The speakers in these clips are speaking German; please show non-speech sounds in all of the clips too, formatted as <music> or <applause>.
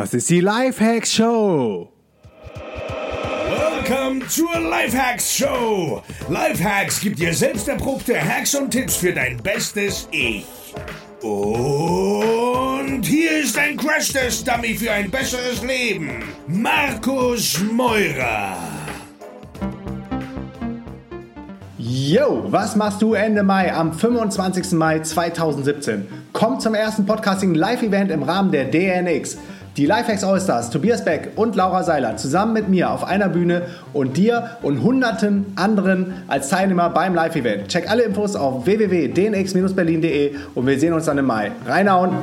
Das ist die Lifehacks Show. Welcome zur Lifehacks Show. Lifehacks gibt dir selbst erprobte Hacks und Tipps für dein bestes Ich. Und hier ist ein Crash-Test-Dummy für ein besseres Leben. Markus Meurer. Yo, was machst du Ende Mai am 25. Mai 2017? Komm zum ersten Podcasting Live-Event im Rahmen der DNX. Die Lifehacks Allstars, Tobias Beck und Laura Seiler zusammen mit mir auf einer Bühne und dir und hunderten anderen als Teilnehmer beim Live-Event. Check alle Infos auf www.dnx-berlin.de und wir sehen uns dann im Mai. Reinhauen!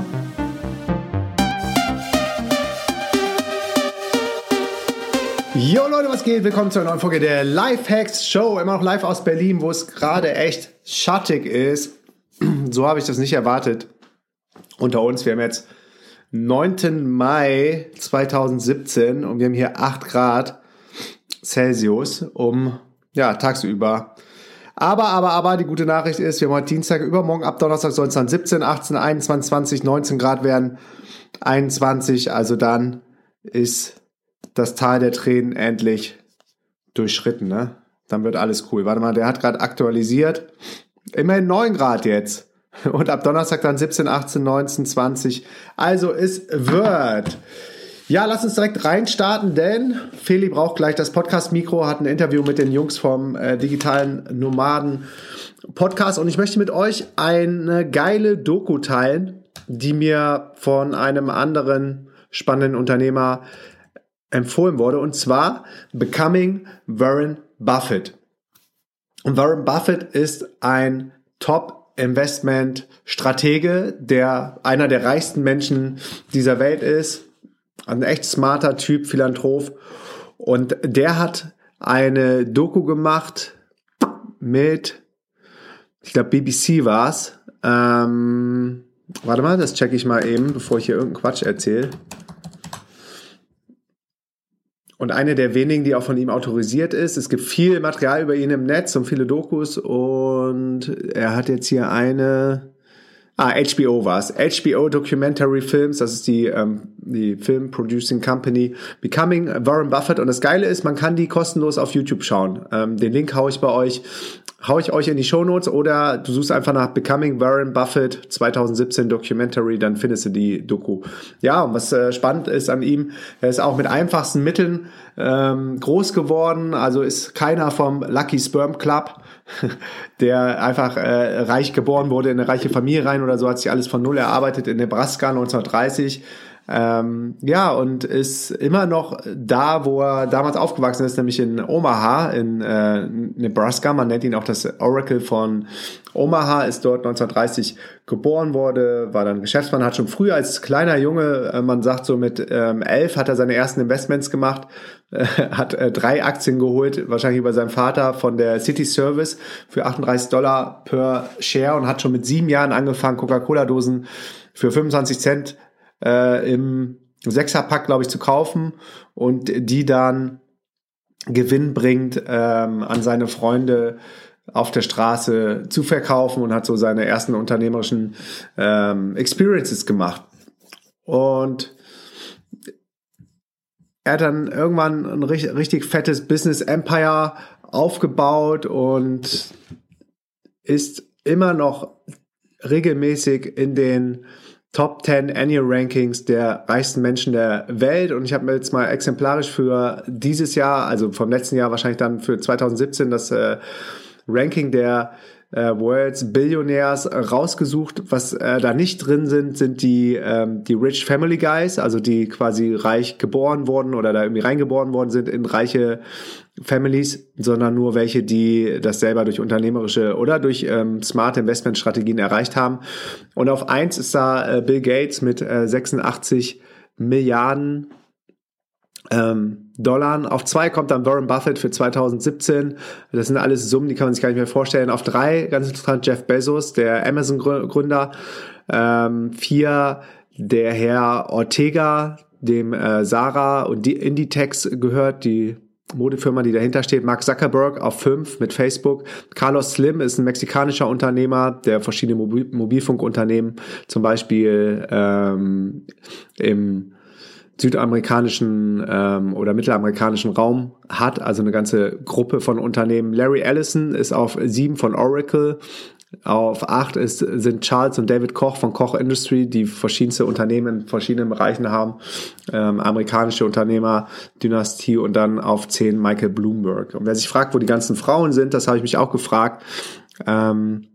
Jo Leute, was geht? Willkommen zu einer neuen Folge der Lifehacks Show. Immer noch live aus Berlin, wo es gerade echt schattig ist. <clears throat> So habe ich das nicht erwartet. Unter uns, wir haben jetzt 9. Mai 2017 und wir haben hier 8 Grad Celsius um, ja, tagsüber. Aber, aber, aber, die gute Nachricht ist, wir haben heute Dienstag, übermorgen ab Donnerstag soll es dann 17, 18, 21, 20, 19 Grad werden. 21, also dann ist das Tal der Tränen endlich durchschritten, ne? Dann wird alles cool. Warte mal, der hat gerade aktualisiert. Immerhin 9 Grad jetzt. Und ab Donnerstag dann 17, 18, 19, 20. Also es wird. Ja, lass uns direkt reinstarten, denn Feli braucht gleich das Podcast-Mikro, hat ein Interview mit den Jungs vom äh, digitalen Nomaden Podcast und ich möchte mit euch eine geile Doku teilen, die mir von einem anderen spannenden Unternehmer empfohlen wurde und zwar Becoming Warren Buffett. Und Warren Buffett ist ein Top Investment-Stratege, der einer der reichsten Menschen dieser Welt ist. Ein echt smarter Typ, Philanthrop. Und der hat eine Doku gemacht mit, ich glaube, BBC war's. Ähm, warte mal, das checke ich mal eben, bevor ich hier irgendeinen Quatsch erzähle und eine der wenigen, die auch von ihm autorisiert ist. Es gibt viel Material über ihn im Netz und viele Dokus. Und er hat jetzt hier eine, ah, HBO war es, HBO Documentary Films, das ist die, ähm, die Film Producing Company, Becoming Warren Buffett. Und das Geile ist, man kann die kostenlos auf YouTube schauen. Ähm, den Link haue ich bei euch hau ich euch in die Show Notes oder du suchst einfach nach Becoming Warren Buffett 2017 Documentary, dann findest du die Doku. Ja, und was äh, spannend ist an ihm, er ist auch mit einfachsten Mitteln ähm, groß geworden, also ist keiner vom Lucky Sperm Club, <laughs> der einfach äh, reich geboren wurde in eine reiche Familie rein oder so, hat sich alles von Null erarbeitet in Nebraska 1930 ähm, ja, und ist immer noch da, wo er damals aufgewachsen ist, nämlich in Omaha, in äh, Nebraska. Man nennt ihn auch das Oracle von Omaha, ist dort 1930 geboren wurde, war dann Geschäftsmann, hat schon früh als kleiner Junge, äh, man sagt so mit ähm, elf, hat er seine ersten Investments gemacht, äh, hat äh, drei Aktien geholt, wahrscheinlich über seinen Vater von der City Service für 38 Dollar per Share und hat schon mit sieben Jahren angefangen, Coca-Cola-Dosen für 25 Cent äh, im Sechserpack, glaube ich, zu kaufen und die dann Gewinn bringt ähm, an seine Freunde auf der Straße zu verkaufen und hat so seine ersten unternehmerischen ähm, Experiences gemacht. Und er hat dann irgendwann ein richtig, richtig fettes Business Empire aufgebaut und ist immer noch regelmäßig in den Top 10 Annual Rankings der reichsten Menschen der Welt. Und ich habe mir jetzt mal exemplarisch für dieses Jahr, also vom letzten Jahr wahrscheinlich dann für 2017, das äh, Ranking der äh, World's Billionaires rausgesucht. Was äh, da nicht drin sind, sind die, ähm, die Rich Family Guys, also die quasi reich geboren wurden oder da irgendwie reingeboren worden sind in reiche Families, sondern nur welche, die das selber durch unternehmerische oder durch ähm, smarte Investmentstrategien erreicht haben. Und auf eins ist da äh, Bill Gates mit äh, 86 Milliarden ähm, Dollar. Auf zwei kommt dann Warren Buffett für 2017. Das sind alles Summen, die kann man sich gar nicht mehr vorstellen. Auf drei, ganz interessant, Jeff Bezos, der Amazon-Gründer. Ähm, vier, der Herr Ortega, dem äh, Sarah und die Inditex gehört, die Modefirma, die dahinter steht, Mark Zuckerberg auf fünf mit Facebook. Carlos Slim ist ein mexikanischer Unternehmer, der verschiedene Mobil Mobilfunkunternehmen zum Beispiel ähm, im südamerikanischen ähm, oder mittelamerikanischen Raum hat, also eine ganze Gruppe von Unternehmen. Larry Ellison ist auf sieben von Oracle, auf acht ist, sind Charles und David Koch von Koch Industry, die verschiedenste Unternehmen in verschiedenen Bereichen haben, ähm, amerikanische Unternehmer, Dynastie und dann auf zehn Michael Bloomberg. Und wer sich fragt, wo die ganzen Frauen sind, das habe ich mich auch gefragt. Ähm,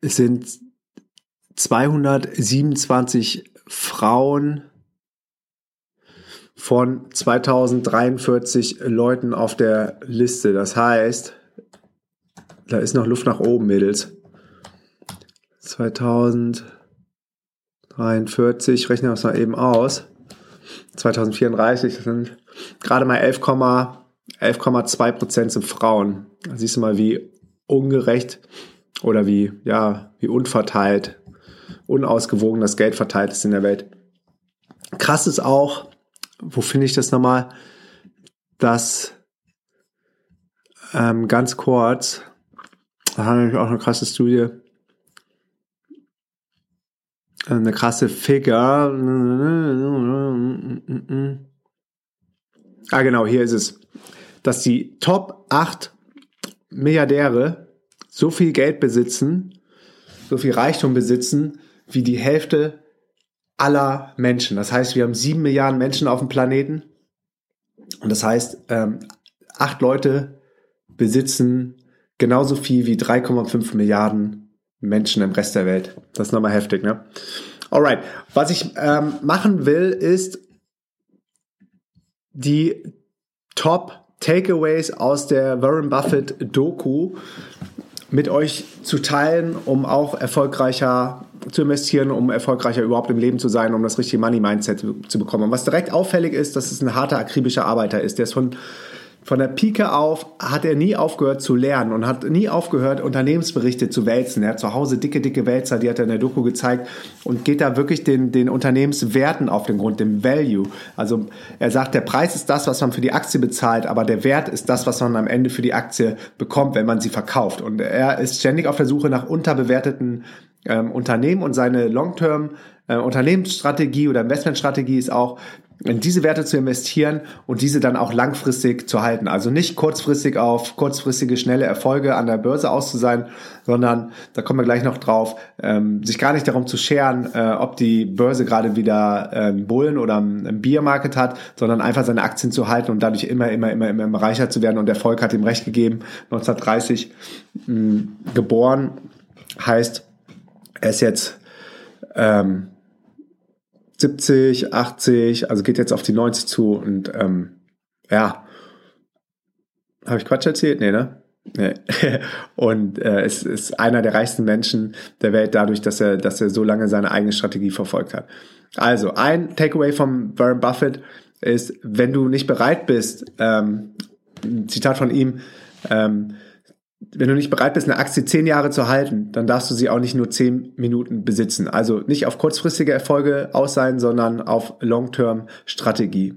es sind 227 Frauen von 2043 Leuten auf der Liste. Das heißt, da ist noch Luft nach oben, Mädels. 2043, rechne das mal eben aus. 2034 sind gerade mal 11,2 11, Prozent sind Frauen. Da siehst du mal, wie ungerecht oder wie, ja, wie unverteilt, unausgewogen das Geld verteilt ist in der Welt. Krass ist auch, wo finde ich das nochmal, dass ähm, ganz kurz, da haben wir nämlich auch eine krasse Studie. Eine krasse Figure. Ah, genau, hier ist es. Dass die Top 8 Milliardäre so viel Geld besitzen, so viel Reichtum besitzen, wie die Hälfte aller Menschen. Das heißt, wir haben sieben Milliarden Menschen auf dem Planeten. Und das heißt, ähm, acht Leute besitzen genauso viel wie 3,5 Milliarden Menschen im Rest der Welt. Das ist nochmal heftig, ne? Alright. Was ich ähm, machen will, ist die Top Takeaways aus der Warren Buffett Doku mit euch zu teilen, um auch erfolgreicher zu investieren, um erfolgreicher überhaupt im Leben zu sein, um das richtige Money Mindset zu bekommen. Und was direkt auffällig ist, dass es ein harter, akribischer Arbeiter ist. Der ist von von der Pike auf hat er nie aufgehört zu lernen und hat nie aufgehört, Unternehmensberichte zu wälzen. Er hat zu Hause dicke, dicke Wälzer, die hat er in der Doku gezeigt und geht da wirklich den, den Unternehmenswerten auf den Grund, dem Value. Also er sagt, der Preis ist das, was man für die Aktie bezahlt, aber der Wert ist das, was man am Ende für die Aktie bekommt, wenn man sie verkauft. Und er ist ständig auf der Suche nach unterbewerteten ähm, Unternehmen und seine Long-Term äh, Unternehmensstrategie oder Investmentstrategie ist auch, in diese Werte zu investieren und diese dann auch langfristig zu halten. Also nicht kurzfristig auf kurzfristige, schnelle Erfolge an der Börse aus zu sein, sondern, da kommen wir gleich noch drauf, ähm, sich gar nicht darum zu scheren, äh, ob die Börse gerade wieder äh, Bullen oder einen Biermarket hat, sondern einfach seine Aktien zu halten und dadurch immer, immer, immer, immer, immer reicher zu werden. Und Erfolg hat ihm recht gegeben. 1930 mh, geboren, heißt, er ist jetzt ähm, 70, 80, also geht jetzt auf die 90 zu und ähm, ja, habe ich Quatsch erzählt? Nee, ne? Nee. <laughs> Und äh, es ist einer der reichsten Menschen der Welt dadurch, dass er, dass er so lange seine eigene Strategie verfolgt hat. Also ein Takeaway von Warren Buffett ist, wenn du nicht bereit bist, ähm, Zitat von ihm, ähm, wenn du nicht bereit bist, eine Aktie zehn Jahre zu halten, dann darfst du sie auch nicht nur zehn Minuten besitzen. Also nicht auf kurzfristige Erfolge aus sein, sondern auf Long-Term-Strategie.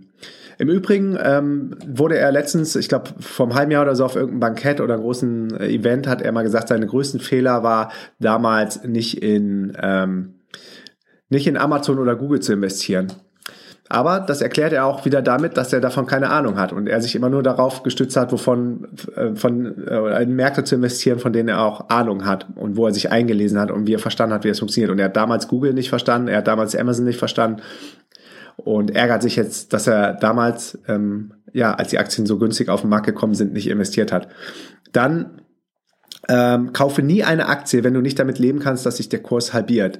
Im Übrigen ähm, wurde er letztens, ich glaube, vom halben Jahr oder so auf irgendeinem Bankett oder einem großen äh, Event hat er mal gesagt, seine größten Fehler war damals nicht in ähm, nicht in Amazon oder Google zu investieren. Aber das erklärt er auch wieder damit, dass er davon keine Ahnung hat und er sich immer nur darauf gestützt hat, wovon äh, von äh, in Märkte zu investieren, von denen er auch Ahnung hat und wo er sich eingelesen hat und wie er verstanden hat, wie es funktioniert. Und er hat damals Google nicht verstanden, er hat damals Amazon nicht verstanden und ärgert sich jetzt, dass er damals, ähm, ja, als die Aktien so günstig auf den Markt gekommen sind, nicht investiert hat. Dann ähm, kaufe nie eine Aktie, wenn du nicht damit leben kannst, dass sich der Kurs halbiert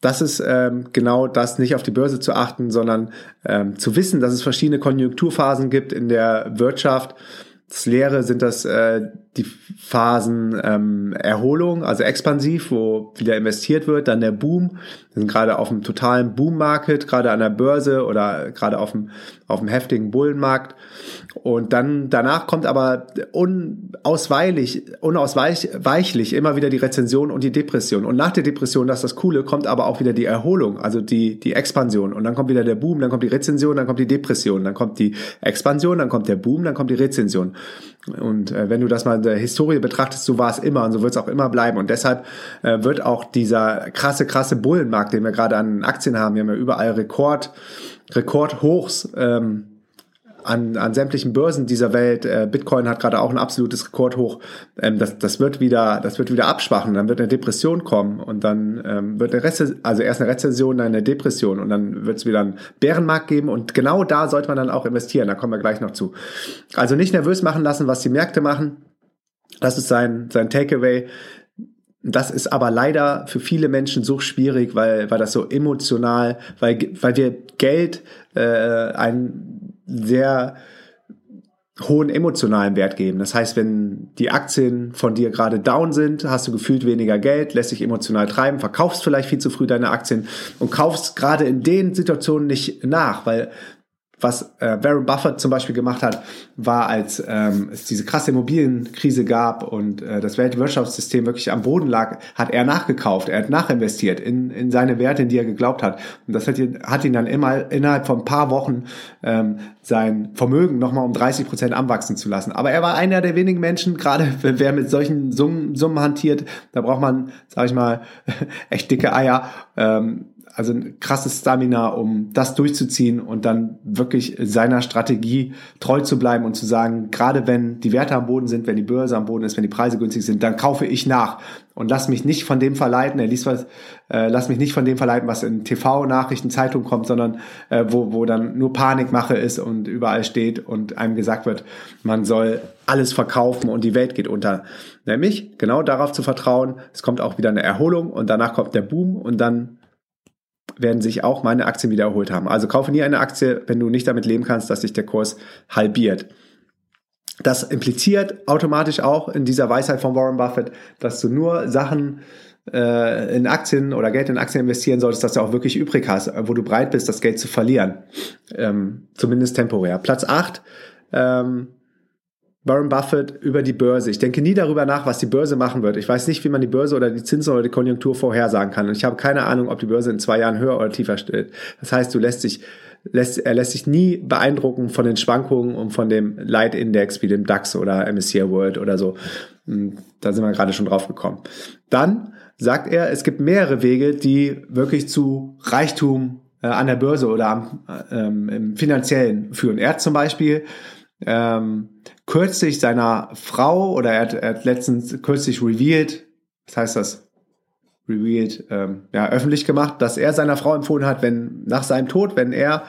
das ist ähm, genau das, nicht auf die Börse zu achten, sondern ähm, zu wissen, dass es verschiedene Konjunkturphasen gibt in der Wirtschaft. Das Leere sind das äh, die Phasen ähm, Erholung, also expansiv, wo wieder investiert wird, dann der Boom. Wir sind gerade auf dem totalen Boom-Market, gerade an der Börse oder gerade auf dem, auf dem heftigen Bullenmarkt. Und dann danach kommt aber unausweichlich, unausweichlich immer wieder die Rezension und die Depression. Und nach der Depression, das ist das Coole, kommt aber auch wieder die Erholung, also die, die Expansion. Und dann kommt wieder der Boom, dann kommt die Rezension, dann kommt die Depression, dann kommt die Expansion, dann kommt der Boom, dann kommt die Rezension. Und äh, wenn du das mal in der Historie betrachtest, so war es immer und so wird es auch immer bleiben. Und deshalb äh, wird auch dieser krasse, krasse Bullenmarkt, den wir gerade an Aktien haben, wir haben ja überall Rekord, Rekordhochs, ähm, an, an sämtlichen Börsen dieser Welt. Äh, Bitcoin hat gerade auch ein absolutes Rekordhoch. Ähm, das, das wird wieder, das wird wieder abschwachen. Dann wird eine Depression kommen und dann ähm, wird eine Rezession, also erst eine Rezession, dann eine Depression und dann wird es wieder einen Bärenmarkt geben und genau da sollte man dann auch investieren. Da kommen wir gleich noch zu. Also nicht nervös machen lassen, was die Märkte machen. Das ist sein, sein Takeaway. Das ist aber leider für viele Menschen so schwierig, weil, weil das so emotional, weil, weil wir Geld äh, ein sehr hohen emotionalen Wert geben. Das heißt, wenn die Aktien von dir gerade down sind, hast du gefühlt weniger Geld, lässt dich emotional treiben, verkaufst vielleicht viel zu früh deine Aktien und kaufst gerade in den Situationen nicht nach, weil was äh, Warren Buffett zum Beispiel gemacht hat, war, als ähm, es diese krasse Immobilienkrise gab und äh, das Weltwirtschaftssystem wirklich am Boden lag, hat er nachgekauft, er hat nachinvestiert in, in seine Werte, in die er geglaubt hat. Und das hat ihn, hat ihn dann immer innerhalb von ein paar Wochen ähm, sein Vermögen nochmal um 30 Prozent anwachsen zu lassen. Aber er war einer der wenigen Menschen, gerade wer mit solchen Summen, Summen hantiert, da braucht man, sag ich mal, <laughs> echt dicke Eier. Ähm, also ein krasses Stamina, um das durchzuziehen und dann wirklich seiner Strategie treu zu bleiben und zu sagen, gerade wenn die Werte am Boden sind, wenn die Börse am Boden ist, wenn die Preise günstig sind, dann kaufe ich nach und lass mich nicht von dem verleiten, er liest was, äh, lass mich nicht von dem verleiten, was in TV, Nachrichten, Zeitung kommt, sondern äh, wo, wo dann nur Panikmache ist und überall steht und einem gesagt wird, man soll alles verkaufen und die Welt geht unter. Nämlich genau darauf zu vertrauen, es kommt auch wieder eine Erholung und danach kommt der Boom und dann werden sich auch meine Aktien wieder erholt haben. Also kaufe nie eine Aktie, wenn du nicht damit leben kannst, dass sich der Kurs halbiert. Das impliziert automatisch auch in dieser Weisheit von Warren Buffett, dass du nur Sachen äh, in Aktien oder Geld in Aktien investieren solltest, dass du auch wirklich übrig hast, wo du bereit bist, das Geld zu verlieren. Ähm, zumindest temporär. Platz 8, ähm, Warren Buffett über die Börse. Ich denke nie darüber nach, was die Börse machen wird. Ich weiß nicht, wie man die Börse oder die Zinsen oder die Konjunktur vorhersagen kann. Und ich habe keine Ahnung, ob die Börse in zwei Jahren höher oder tiefer steht. Das heißt, du lässt dich, lässt, er lässt sich nie beeindrucken von den Schwankungen und von dem Leitindex wie dem DAX oder MSCI World oder so. Hm, da sind wir gerade schon drauf gekommen. Dann sagt er, es gibt mehrere Wege, die wirklich zu Reichtum äh, an der Börse oder am, ähm, im finanziellen führen. Er zum Beispiel ähm, kürzlich seiner Frau oder er hat, er hat letztens kürzlich revealed, was heißt das? Revealed, ähm, ja, öffentlich gemacht, dass er seiner Frau empfohlen hat, wenn nach seinem Tod, wenn er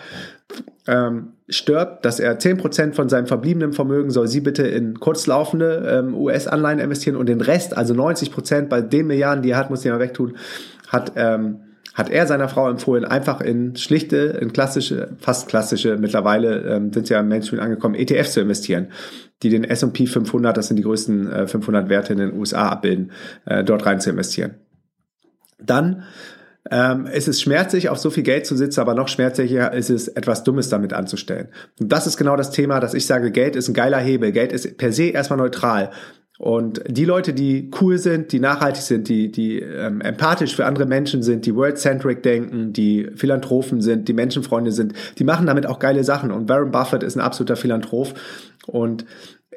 ähm, stirbt, dass er 10% von seinem verbliebenen Vermögen soll sie bitte in kurzlaufende ähm, US-Anleihen investieren und den Rest, also 90% bei den Milliarden, die er hat, muss er mal wegtun, hat ähm, hat er seiner Frau empfohlen, einfach in schlichte, in klassische, fast klassische, mittlerweile ähm, sind sie ja im Mainstream angekommen, ETFs zu investieren, die den S&P 500, das sind die größten äh, 500 Werte in den USA abbilden, äh, dort rein zu investieren. Dann ähm, es ist schmerzlich, auf so viel Geld zu sitzen, aber noch schmerzlicher ist es, etwas Dummes damit anzustellen. Und das ist genau das Thema, dass ich sage, Geld ist ein geiler Hebel. Geld ist per se erstmal neutral. Und die Leute, die cool sind, die nachhaltig sind, die, die ähm, empathisch für andere Menschen sind, die world-centric denken, die Philanthropen sind, die Menschenfreunde sind, die machen damit auch geile Sachen. Und Warren Buffett ist ein absoluter Philanthrop. Und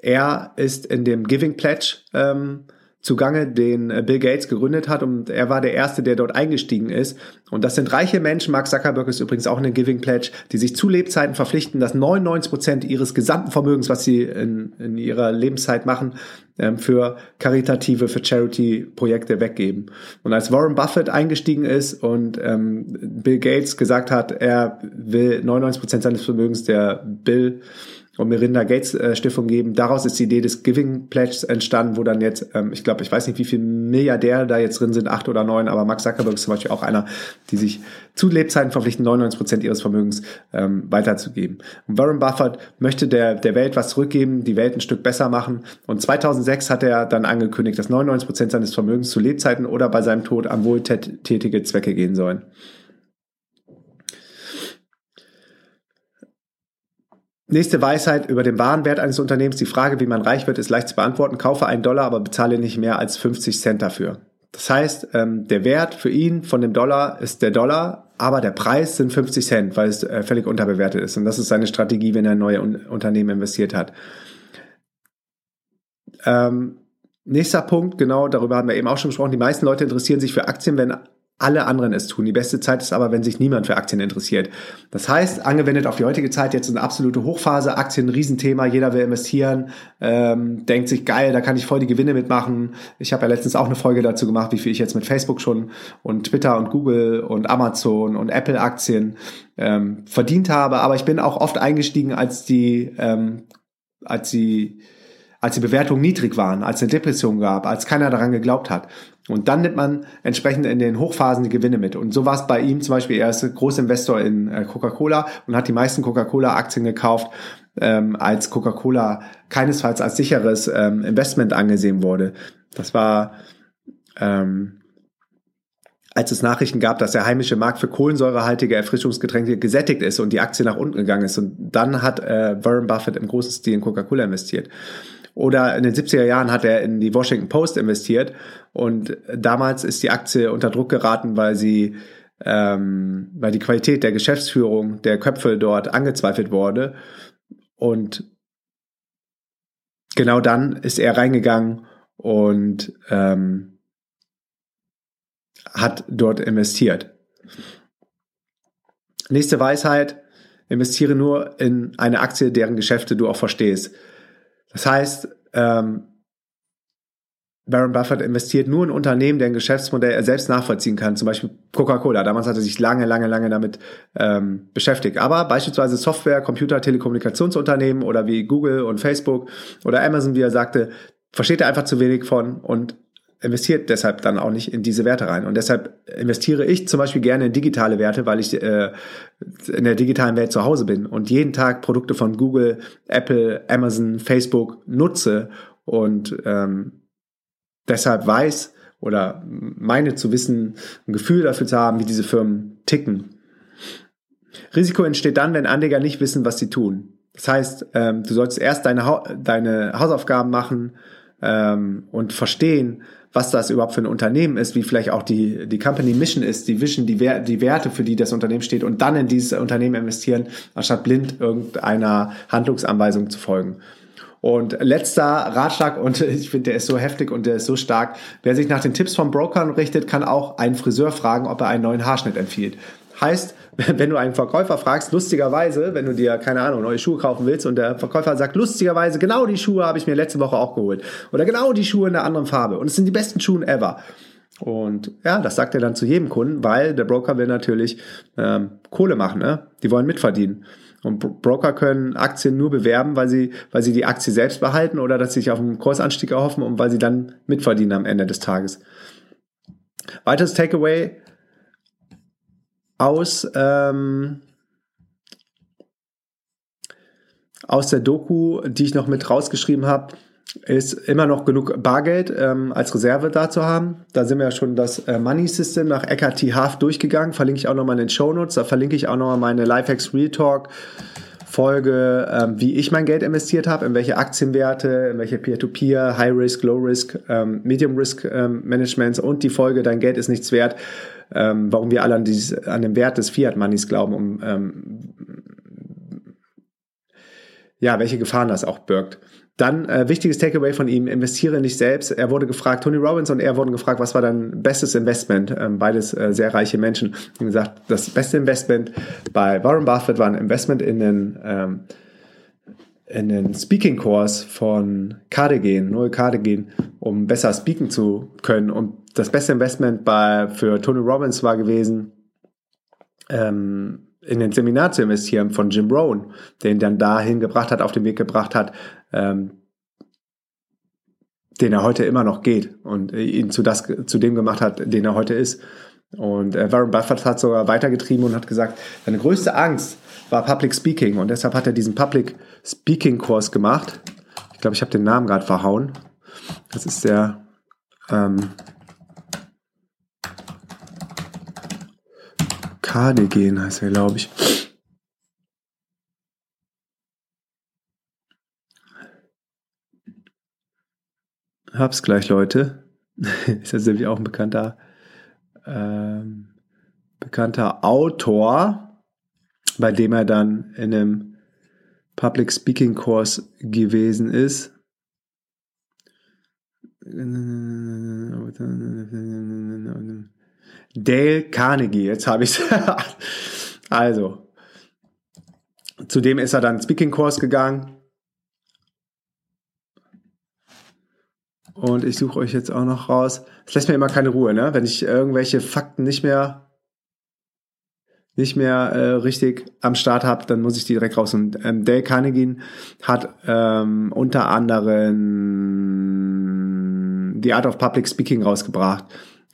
er ist in dem Giving Pledge ähm, zugange, den äh, Bill Gates gegründet hat und er war der Erste, der dort eingestiegen ist. Und das sind reiche Menschen, Mark Zuckerberg ist übrigens auch in den Giving Pledge, die sich zu Lebzeiten verpflichten, dass 99 Prozent ihres gesamten Vermögens, was sie in, in ihrer Lebenszeit machen, ähm, für karitative, für Charity-Projekte weggeben. Und als Warren Buffett eingestiegen ist und ähm, Bill Gates gesagt hat, er will 99 Prozent seines Vermögens der Bill und Melinda Gates äh, Stiftung geben. Daraus ist die Idee des Giving Pledges entstanden, wo dann jetzt, ähm, ich glaube, ich weiß nicht, wie viele Milliardäre da jetzt drin sind, acht oder neun, aber Max Zuckerberg ist zum Beispiel auch einer, die sich zu Lebzeiten verpflichten, 99 Prozent ihres Vermögens ähm, weiterzugeben. Und Warren Buffett möchte der, der Welt was zurückgeben, die Welt ein Stück besser machen. Und 2006 hat er dann angekündigt, dass 99 Prozent seines Vermögens zu Lebzeiten oder bei seinem Tod an wohltätige Zwecke gehen sollen. Nächste Weisheit über den Warenwert eines Unternehmens. Die Frage, wie man reich wird, ist leicht zu beantworten. Kaufe einen Dollar, aber bezahle nicht mehr als 50 Cent dafür. Das heißt, ähm, der Wert für ihn von dem Dollar ist der Dollar, aber der Preis sind 50 Cent, weil es äh, völlig unterbewertet ist. Und das ist seine Strategie, wenn er in neue Un Unternehmen investiert hat. Ähm, nächster Punkt, genau, darüber haben wir eben auch schon gesprochen. Die meisten Leute interessieren sich für Aktien, wenn alle anderen es tun. Die beste Zeit ist aber, wenn sich niemand für Aktien interessiert. Das heißt, angewendet auf die heutige Zeit, jetzt eine absolute Hochphase, Aktien, Riesenthema, jeder will investieren, ähm, denkt sich, geil, da kann ich voll die Gewinne mitmachen. Ich habe ja letztens auch eine Folge dazu gemacht, wie viel ich jetzt mit Facebook schon und Twitter und Google und Amazon und Apple Aktien ähm, verdient habe. Aber ich bin auch oft eingestiegen, als die, ähm, als die als die Bewertungen niedrig waren, als es eine Depression gab, als keiner daran geglaubt hat. Und dann nimmt man entsprechend in den Hochphasen die Gewinne mit. Und so war es bei ihm zum Beispiel, er ist Großinvestor in äh, Coca-Cola und hat die meisten Coca-Cola-Aktien gekauft, ähm, als Coca-Cola keinesfalls als sicheres ähm, Investment angesehen wurde. Das war, ähm, als es Nachrichten gab, dass der heimische Markt für kohlensäurehaltige Erfrischungsgetränke gesättigt ist und die Aktie nach unten gegangen ist. Und dann hat äh, Warren Buffett im großen Stil in Coca-Cola investiert. Oder in den 70er Jahren hat er in die Washington Post investiert und damals ist die Aktie unter Druck geraten, weil sie ähm, weil die Qualität der Geschäftsführung der Köpfe dort angezweifelt wurde. Und genau dann ist er reingegangen und ähm, hat dort investiert. Nächste Weisheit, investiere nur in eine Aktie, deren Geschäfte du auch verstehst. Das heißt, ähm, Warren Buffett investiert nur in Unternehmen, deren Geschäftsmodell er selbst nachvollziehen kann. Zum Beispiel Coca-Cola. Damals hat er sich lange, lange, lange damit ähm, beschäftigt. Aber beispielsweise Software, Computer, Telekommunikationsunternehmen oder wie Google und Facebook oder Amazon, wie er sagte, versteht er einfach zu wenig von und investiert deshalb dann auch nicht in diese Werte rein. Und deshalb investiere ich zum Beispiel gerne in digitale Werte, weil ich äh, in der digitalen Welt zu Hause bin und jeden Tag Produkte von Google, Apple, Amazon, Facebook nutze und ähm, deshalb weiß oder meine zu wissen, ein Gefühl dafür zu haben, wie diese Firmen ticken. Risiko entsteht dann, wenn Anleger nicht wissen, was sie tun. Das heißt, ähm, du solltest erst deine, ha deine Hausaufgaben machen ähm, und verstehen, was das überhaupt für ein Unternehmen ist, wie vielleicht auch die, die Company Mission ist, die Vision, die, die Werte, für die das Unternehmen steht und dann in dieses Unternehmen investieren, anstatt blind irgendeiner Handlungsanweisung zu folgen. Und letzter Ratschlag, und <laughs> ich finde, der ist so heftig und der ist so stark. Wer sich nach den Tipps von Brokern richtet, kann auch einen Friseur fragen, ob er einen neuen Haarschnitt empfiehlt. Heißt, <laughs> wenn du einen Verkäufer fragst, lustigerweise, wenn du dir, keine Ahnung, neue Schuhe kaufen willst und der Verkäufer sagt, lustigerweise, genau die Schuhe habe ich mir letzte Woche auch geholt. Oder genau die Schuhe in einer anderen Farbe. Und es sind die besten Schuhe ever. Und ja, das sagt er dann zu jedem Kunden, weil der Broker will natürlich ähm, Kohle machen, ne? Die wollen mitverdienen. Und Broker können Aktien nur bewerben, weil sie, weil sie die Aktie selbst behalten oder dass sie sich auf einen Kursanstieg erhoffen und weil sie dann mitverdienen am Ende des Tages. Weiteres Takeaway aus, ähm, aus der Doku, die ich noch mit rausgeschrieben habe, ist immer noch genug Bargeld ähm, als Reserve da zu haben. Da sind wir ja schon das äh, Money System nach Eckhart T. Half durchgegangen. Verlinke ich auch nochmal in den Show Notes. Da verlinke ich auch nochmal meine Lifehacks Real Talk Folge, ähm, wie ich mein Geld investiert habe, in welche Aktienwerte, in welche Peer-to-Peer, High Risk, Low Risk, ähm, Medium Risk ähm, Managements und die Folge, dein Geld ist nichts wert, ähm, warum wir alle an, dieses, an den Wert des Fiat Moneys glauben, um ähm, ja, welche Gefahren das auch birgt. Dann äh, wichtiges Takeaway von ihm, investiere nicht selbst. Er wurde gefragt, Tony Robbins und er wurden gefragt, was war dein bestes Investment? Ähm, beides äh, sehr reiche Menschen. Und gesagt, das beste Investment bei Warren Buffett war ein Investment in den, ähm, in den Speaking Course von Cardigan, Noel Cardigan, um besser speaken zu können. Und das beste Investment bei, für Tony Robbins war gewesen, ähm, in den Seminar zu investieren von Jim Rohn, den dann dahin gebracht hat, auf den Weg gebracht hat, ähm, den er heute immer noch geht und ihn zu, das, zu dem gemacht hat, den er heute ist. Und äh, Warren Buffett hat sogar weitergetrieben und hat gesagt, seine größte Angst war Public Speaking und deshalb hat er diesen Public Speaking Kurs gemacht. Ich glaube, ich habe den Namen gerade verhauen. Das ist der ähm, Cardigan heißt er, glaube ich. Hab's gleich, Leute. <laughs> ist jetzt nämlich auch ein bekannter, ähm, bekannter Autor, bei dem er dann in einem Public Speaking Kurs gewesen ist. Dale Carnegie, jetzt habe ich es. <laughs> also, zudem ist er dann Speaking-Kurs gegangen. Und ich suche euch jetzt auch noch raus. Es lässt mir immer keine Ruhe, ne? Wenn ich irgendwelche Fakten nicht mehr nicht mehr äh, richtig am Start habe, dann muss ich die direkt raus. Und ähm, Dale Carnegie hat ähm, unter anderem The Art of Public Speaking rausgebracht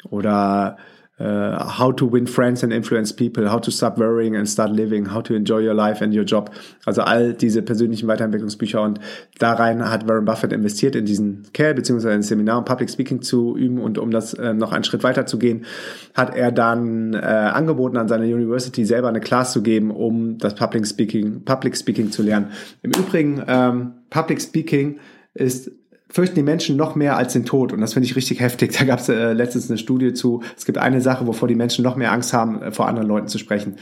oder Uh, how to win friends and influence people, how to stop worrying and start living, how to enjoy your life and your job. Also all diese persönlichen Weiterentwicklungsbücher und da rein hat Warren Buffett investiert in diesen Kerl, beziehungsweise ein Seminar, um Public Speaking zu üben und um das äh, noch einen Schritt weiter zu gehen, hat er dann äh, angeboten, an seiner University selber eine Class zu geben, um das Public Speaking, Public Speaking zu lernen. Im Übrigen, ähm, Public Speaking ist fürchten die Menschen noch mehr als den Tod. Und das finde ich richtig heftig. <laughs> Da gab es äh, letztens eine Studie zu. Es gibt eine Sache, wovor die Menschen noch mehr Angst haben, äh, vor anderen Leuten zu sprechen.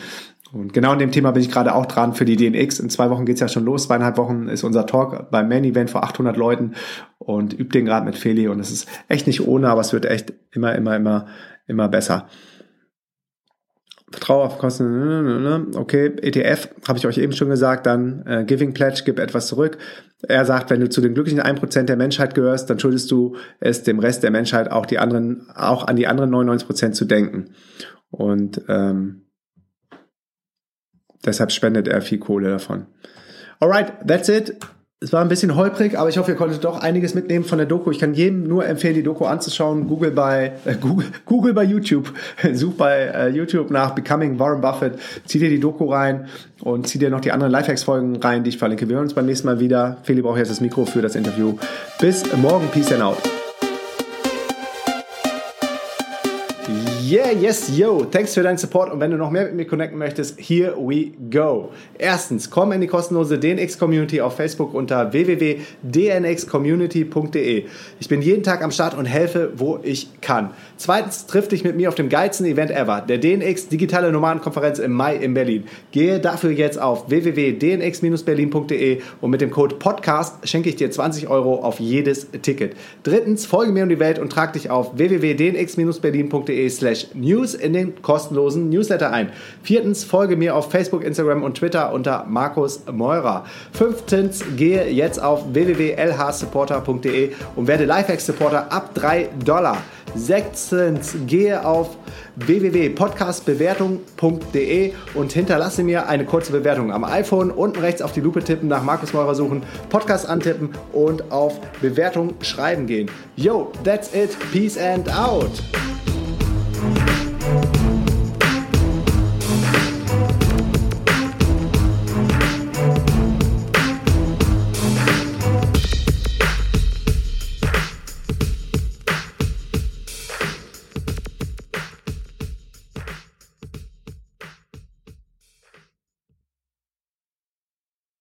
Und genau in dem Thema bin ich gerade auch dran für die DNX. In zwei Wochen geht's ja schon los. Zweieinhalb Wochen ist unser Talk beim Main Event vor 800 Leuten und übt den gerade mit Feli. Und es ist echt nicht ohne, aber es wird echt immer, immer, immer, immer besser. Vertraue auf Kosten, okay, ETF, habe ich euch eben schon gesagt, dann äh, Giving Pledge, gib etwas zurück. Er sagt, wenn du zu den glücklichen 1% der Menschheit gehörst, dann schuldest du es dem Rest der Menschheit auch die anderen, auch an die anderen 99% zu denken. Und ähm, deshalb spendet er viel Kohle davon. Alright, that's it es war ein bisschen holprig, aber ich hoffe, ihr konntet doch einiges mitnehmen von der Doku. Ich kann jedem nur empfehlen, die Doku anzuschauen. Google bei äh, Google, Google bei YouTube. <laughs> Such bei äh, YouTube nach Becoming Warren Buffett. Zieh dir die Doku rein und zieh dir noch die anderen Lifehacks-Folgen rein, die ich verlinke. Wir hören uns beim nächsten Mal wieder. Feli braucht jetzt das Mikro für das Interview. Bis morgen. Peace and out. Yeah, yes, yo. Thanks für deinen Support. Und wenn du noch mehr mit mir connecten möchtest, here we go. Erstens, komm in die kostenlose DNX Community auf Facebook unter www.dnxcommunity.de. Ich bin jeden Tag am Start und helfe, wo ich kann. Zweitens, triff dich mit mir auf dem geilsten Event ever, der DNX Digitale Nomadenkonferenz im Mai in Berlin. Gehe dafür jetzt auf www.dnx-berlin.de und mit dem Code PODCAST schenke ich dir 20 Euro auf jedes Ticket. Drittens, folge mir um die Welt und trag dich auf www.dnx-berlin.de slash news in den kostenlosen Newsletter ein. Viertens, folge mir auf Facebook, Instagram und Twitter unter Markus Meurer. Fünftens, gehe jetzt auf www.lhsupporter.de und werde Lifehack-Supporter ab 3 Dollar. Sechstens, gehe auf www.podcastbewertung.de und hinterlasse mir eine kurze Bewertung. Am iPhone unten rechts auf die Lupe tippen, nach Markus Meurer suchen, Podcast antippen und auf Bewertung schreiben gehen. Yo, that's it. Peace and out.